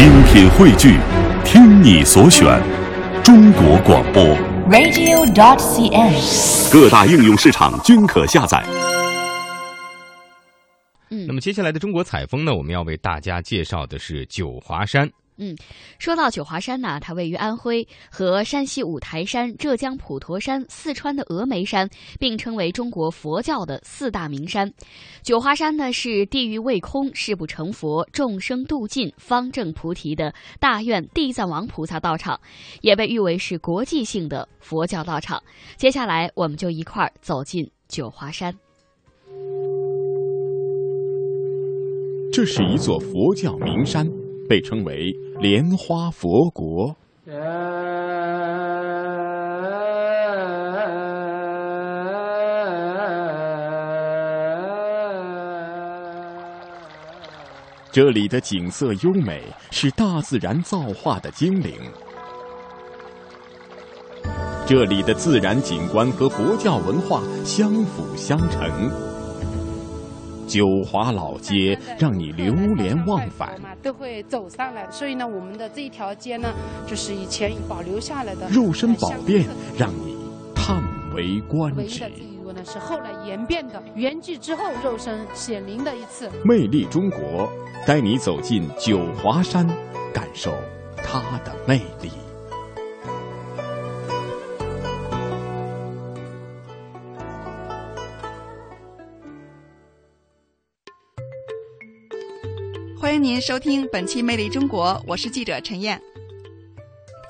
精品汇聚，听你所选，中国广播。radio.dot.cn，。各大应用市场均可下载。嗯那么接下来的中国采风呢，我们要为大家介绍的是九华山。嗯，说到九华山呢，它位于安徽和山西五台山、浙江普陀山、四川的峨眉山并称为中国佛教的四大名山。九华山呢是地狱未空、誓不成佛、众生度尽、方正菩提的大愿地藏王菩萨道场，也被誉为是国际性的佛教道场。接下来，我们就一块儿走进九华山。这是一座佛教名山，被称为莲花佛国。这里的景色优美，是大自然造化的精灵。这里的自然景观和佛教文化相辅相成。九华老街让你流连忘返，嘛都会走上来，所以呢，我们的这一条街呢，就是以前保留下来的肉身宝殿呃让你叹为观止唯一的。这一个呢是后来演变的，圆寂之后肉身显灵的一次。魅力中国，带你走进九华山，感受它的魅力。迎您收听本期《魅力中国》，我是记者陈燕。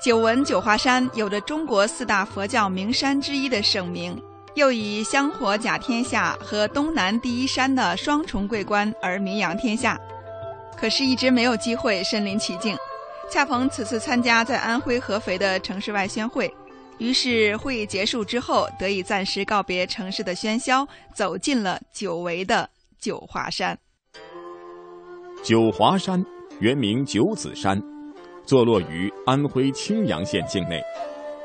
久闻九华山有着中国四大佛教名山之一的盛名，又以香火甲天下和东南第一山的双重桂冠而名扬天下。可是，一直没有机会身临其境。恰逢此次参加在安徽合肥的城市外宣会，于是会议结束之后，得以暂时告别城市的喧嚣，走进了久违的九华山。九华山原名九子山，坐落于安徽青阳县境内，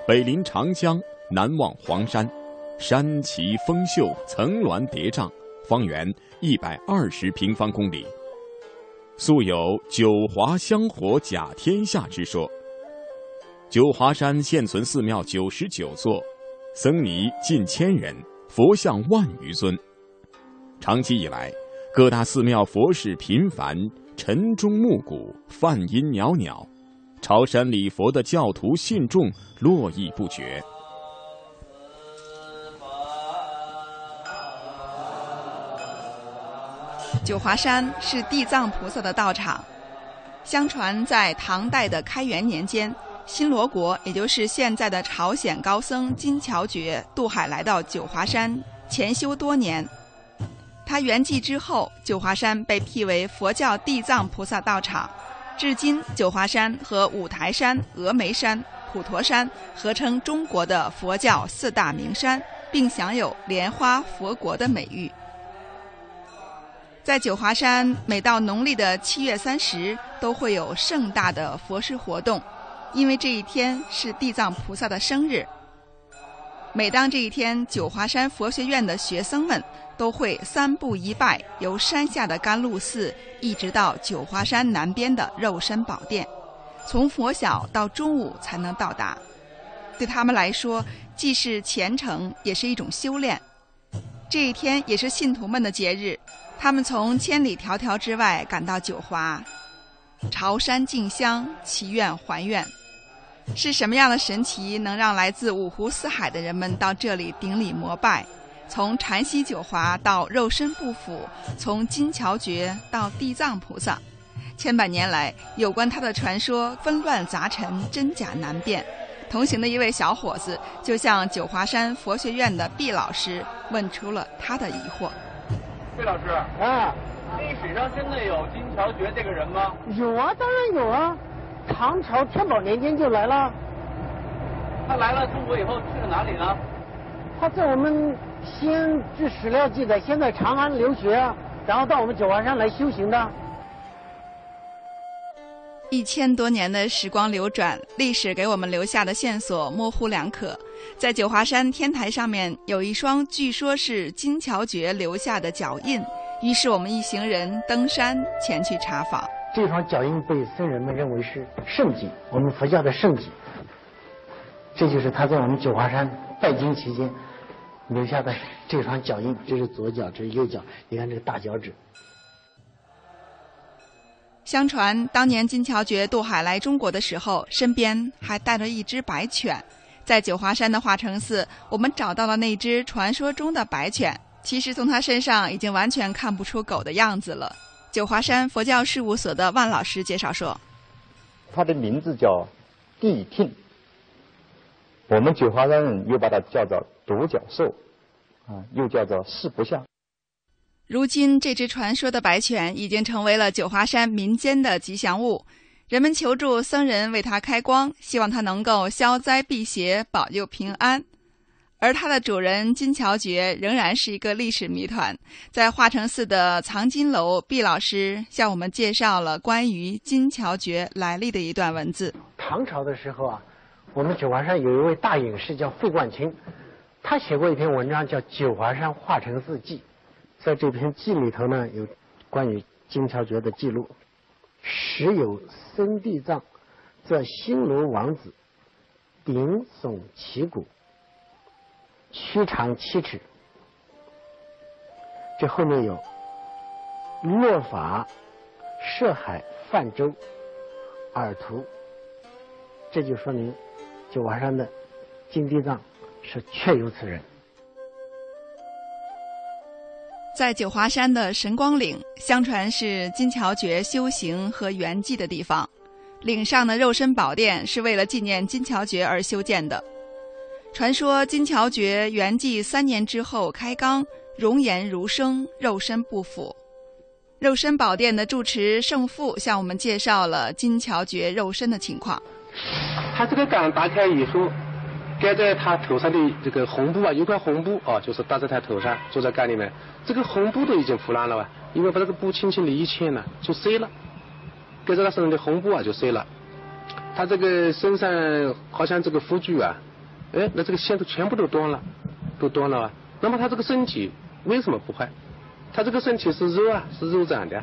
北临长江，南望黄山，山奇峰秀，层峦叠嶂，方圆一百二十平方公里。素有“九华香火甲天下”之说。九华山现存寺庙九十九座，僧尼近千人，佛像万余尊。长期以来，各大寺庙佛事频繁，晨钟暮鼓，梵音袅袅，朝山礼佛的教徒信众络绎不绝。九华山是地藏菩萨的道场。相传在唐代的开元年间，新罗国，也就是现在的朝鲜高僧金乔觉渡海来到九华山潜修多年。他圆寂之后，九华山被辟为佛教地藏菩萨道场。至今，九华山和五台山、峨眉山、普陀山合称中国的佛教四大名山，并享有“莲花佛国”的美誉。在九华山，每到农历的七月三十，都会有盛大的佛事活动，因为这一天是地藏菩萨的生日。每当这一天，九华山佛学院的学生们都会三步一拜，由山下的甘露寺一直到九华山南边的肉身宝殿，从拂晓到中午才能到达。对他们来说，既是虔诚，也是一种修炼。这一天也是信徒们的节日。他们从千里迢迢之外赶到九华，朝山敬香，祈愿还愿。是什么样的神奇，能让来自五湖四海的人们到这里顶礼膜拜？从禅西九华到肉身不腐，从金桥觉到地藏菩萨，千百年来，有关他的传说纷乱杂陈，真假难辨。同行的一位小伙子就向九华山佛学院的毕老师问出了他的疑惑。毕老师，啊，历史上真的有金桥觉这个人吗？有啊，当然有啊。唐朝天宝年间就来了。他来了中国以后去了哪里呢？他在我们先据史料记载，先在长安留学，然后到我们九华山来修行的。一千多年的时光流转，历史给我们留下的线索模糊两可。在九华山天台上面有一双据说是金乔觉留下的脚印，于是我们一行人登山前去查访。这双脚印被僧人们认为是圣迹，我们佛教的圣迹。这就是他在我们九华山拜经期间留下的这双脚印，这是左脚，这是右脚，你看这个大脚趾。相传当年金乔觉渡海来中国的时候，身边还带着一只白犬。在九华山的化成寺，我们找到了那只传说中的白犬。其实从它身上已经完全看不出狗的样子了。九华山佛教事务所的万老师介绍说：“它的名字叫谛听，我们九华山人又把它叫做独角兽，啊，又叫做四不像。”如今，这只传说的白犬已经成为了九华山民间的吉祥物。人们求助僧人为它开光，希望它能够消灾避邪、保佑平安。而它的主人金桥觉仍然是一个历史谜团。在化成寺的藏经楼，毕老师向我们介绍了关于金桥觉来历的一段文字。唐朝的时候啊，我们九华山有一位大隐士叫费冠清，他写过一篇文章叫《九华山化成寺记》。在这篇记里头呢，有关于金桥觉的记录。时有僧地藏，则新罗王子，顶耸旗鼓，躯长七尺。这后面有落法涉海泛舟，尔图。这就说明九华山的金地藏是确有此人。在九华山的神光岭，相传是金乔觉修行和圆寂的地方。岭上的肉身宝殿是为了纪念金乔觉而修建的。传说金乔觉圆寂三年之后开缸，容颜如生，肉身不腐。肉身宝殿的住持圣父向我们介绍了金乔觉肉身的情况。他这个缸打开以后。盖在他头上的这个红布啊，有块红布啊，就是搭在他头上，坐在缸里面。这个红布都已经腐烂了吧？因为把这个布轻轻的一牵呢，就碎了。盖在他身上的红布啊，就碎了。他这个身上好像这个护具啊，哎，那这个线都全部都断了，都断了啊。那么他这个身体为什么不坏？他这个身体是肉啊，是肉长的。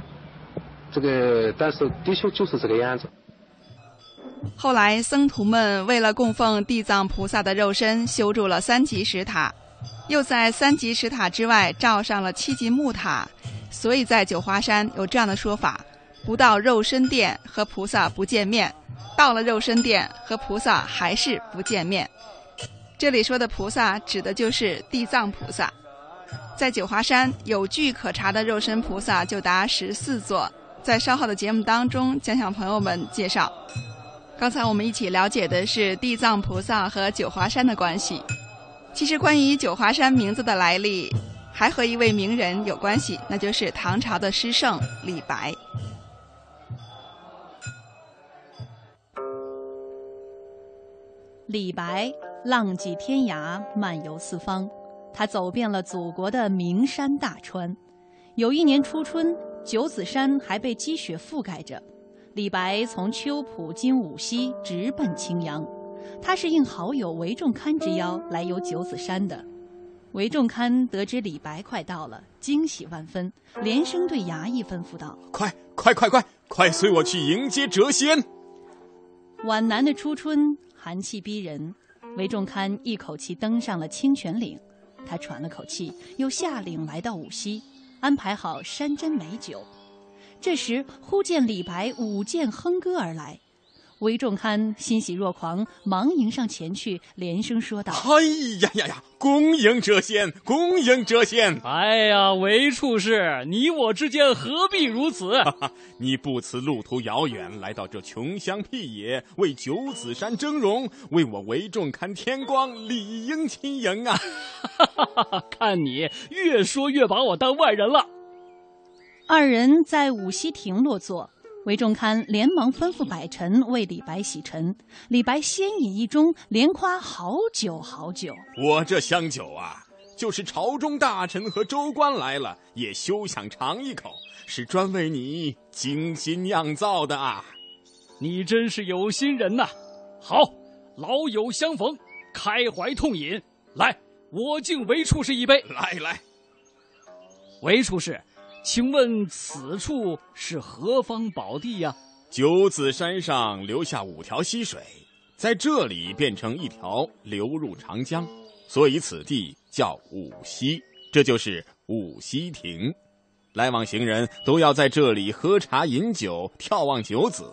这个但是的确就是这个样子。后来，僧徒们为了供奉地藏菩萨的肉身，修筑了三级石塔，又在三级石塔之外罩上了七级木塔。所以在九华山有这样的说法：不到肉身殿和菩萨不见面，到了肉身殿和菩萨还是不见面。这里说的菩萨指的就是地藏菩萨。在九华山有据可查的肉身菩萨就达十四座，在稍后的节目当中将向朋友们介绍。刚才我们一起了解的是地藏菩萨和九华山的关系。其实，关于九华山名字的来历，还和一位名人有关系，那就是唐朝的诗圣李白。李白浪迹天涯，漫游四方，他走遍了祖国的名山大川。有一年初春，九子山还被积雪覆盖着。李白从秋浦经五溪直奔青阳，他是应好友韦仲堪之邀来游九子山的。韦仲堪得知李白快到了，惊喜万分，连声对衙役吩咐道：“快快快快快随我去迎接谪仙！”皖南的初春，寒气逼人，韦仲堪一口气登上了清泉岭。他喘了口气，又下岭来到五溪，安排好山珍美酒。这时，忽见李白舞剑哼歌而来，韦仲堪欣喜若狂，忙迎上前去，连声说道：“哎呀呀呀，恭迎谪仙，恭迎谪仙！哎呀，韦处士，你我之间何必如此？你不辞路途遥远，来到这穷乡僻野，为九子山峥嵘，为我韦仲堪添光，理应亲迎啊！看你越说越把我当外人了。”二人在五溪亭落座，韦仲堪连忙吩咐百臣为李白洗尘。李白先饮一盅，连夸好酒好酒。我这香酒啊，就是朝中大臣和州官来了，也休想尝一口，是专为你精心酿造的啊！你真是有心人呐！好，老友相逢，开怀痛饮。来，我敬韦处士一杯。来来，韦处士。请问此处是何方宝地呀？九子山上留下五条溪水，在这里变成一条流入长江，所以此地叫五溪，这就是五溪亭。来往行人都要在这里喝茶饮酒，眺望九子。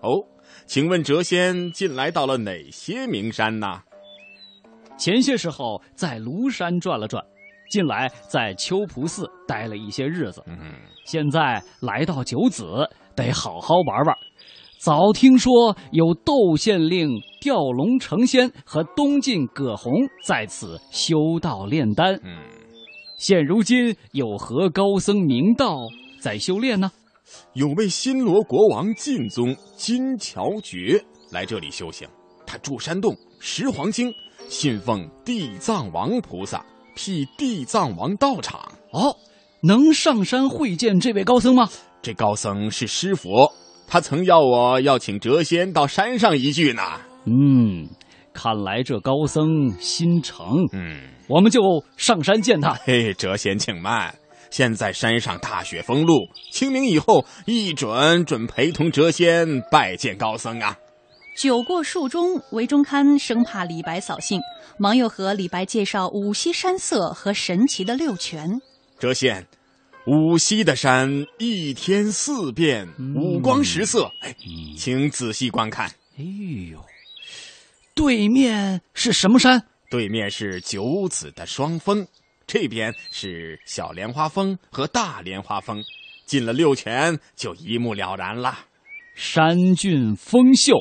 哦，请问谪仙近来到了哪些名山呢？前些时候在庐山转了转，近来在秋浦寺待了一些日子。嗯，现在来到九子，得好好玩玩。早听说有窦县令吊龙成仙和东晋葛洪在此修道炼丹。嗯，现如今有何高僧明道在修炼呢？有位新罗国王晋宗金乔觉来这里修行，他住山洞，食黄经，信奉地藏王菩萨，辟地藏王道场。哦，能上山会见这位高僧吗？这高僧是师佛，他曾要我要请谪仙到山上一聚呢。嗯，看来这高僧心诚。嗯，我们就上山见他。嘿，谪仙请慢。现在山上大雪封路，清明以后一准准陪同谪仙拜见高僧啊。酒过数盅，韦中堪生怕李白扫兴，忙又和李白介绍五溪山色和神奇的六泉。谪仙，五溪的山一天四变，五光十色。哎，请仔细观看。哎呦，对面是什么山？对面是九子的双峰。这边是小莲花峰和大莲花峰，进了六泉就一目了然了。山峻峰秀，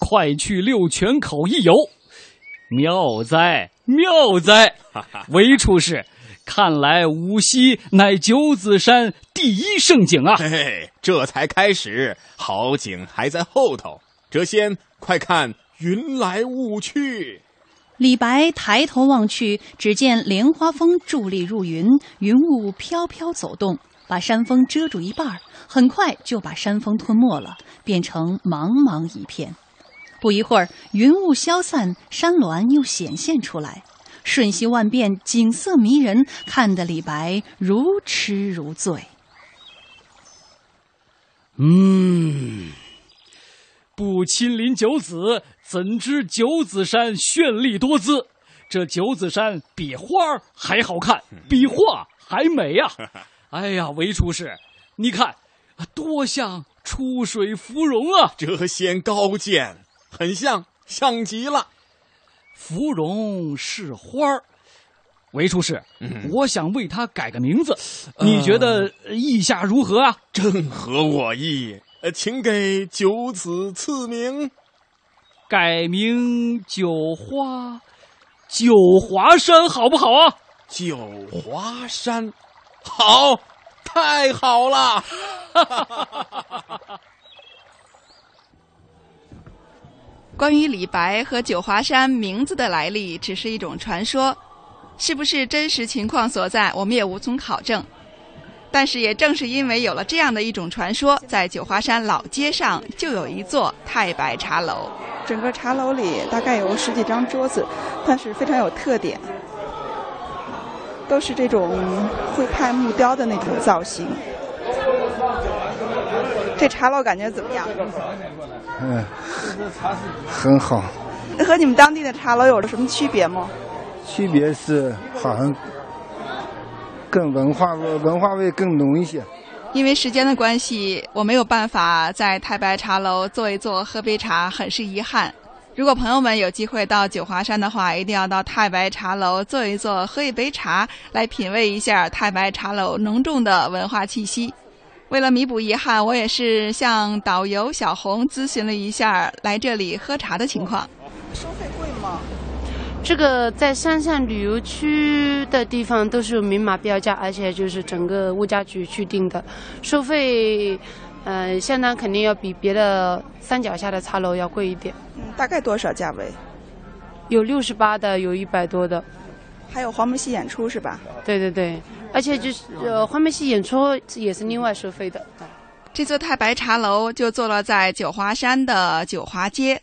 快去六泉口一游，妙哉妙哉！韦处士，看来无锡乃九子山第一胜景啊！嘿，这才开始，好景还在后头。谪仙，快看云来雾去。李白抬头望去，只见莲花峰伫立入云，云雾飘飘走动，把山峰遮住一半很快就把山峰吞没了，变成茫茫一片。不一会儿，云雾消散，山峦又显现出来，瞬息万变，景色迷人，看得李白如痴如醉。嗯。不亲临九子，怎知九子山绚丽多姿？这九子山比花还好看，比画还美呀！哎呀，韦处士，你看，多像出水芙蓉啊！谪仙高见，很像，像极了。芙蓉是花儿，韦处士，嗯、我想为它改个名字，你觉得意下如何啊？正合我意。呃，请给九子赐名，改名九花，九华山好不好啊？九华山，好，太好了！关于李白和九华山名字的来历，只是一种传说，是不是真实情况所在，我们也无从考证。但是也正是因为有了这样的一种传说，在九华山老街上就有一座太白茶楼。整个茶楼里大概有十几张桌子，但是非常有特点，都是这种徽派木雕的那种造型。这茶楼感觉怎么样？嗯，很好。和你们当地的茶楼有着什么区别吗？区别是好像。更文化味，文化味更浓一些。因为时间的关系，我没有办法在太白茶楼坐一坐、喝杯茶，很是遗憾。如果朋友们有机会到九华山的话，一定要到太白茶楼坐一坐、喝一杯茶，来品味一下太白茶楼浓重的文化气息。为了弥补遗憾，我也是向导游小红咨询了一下来这里喝茶的情况。收费贵吗？这个在山上旅游区的地方都是明码标价，而且就是整个物价局去定的，收费，呃，相当肯定要比别的山脚下的茶楼要贵一点。嗯，大概多少价位？有六十八的，有一百多的。还有黄梅戏演出是吧？对对对，而且就是呃，黄梅戏演出也是另外收费的。这座太白茶楼就坐落在九华山的九华街。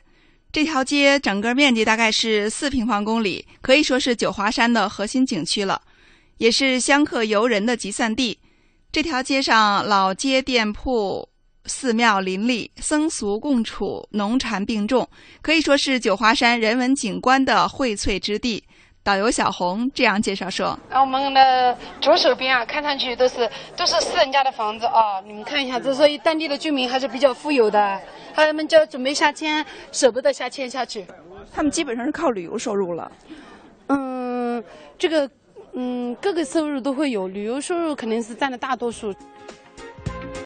这条街整个面积大概是四平方公里，可以说是九华山的核心景区了，也是香客游人的集散地。这条街上老街店铺、寺庙林立，僧俗共处，农禅并重，可以说是九华山人文景观的荟萃之地。导游小红这样介绍说：“啊，我们的左手边啊，看上去都是都是私人家的房子啊，你们看一下，这所以当地的居民还是比较富有的，他们就准备下迁，舍不得下迁下去。他们基本上是靠旅游收入了。嗯，这个嗯各个收入都会有，旅游收入肯定是占了大多数。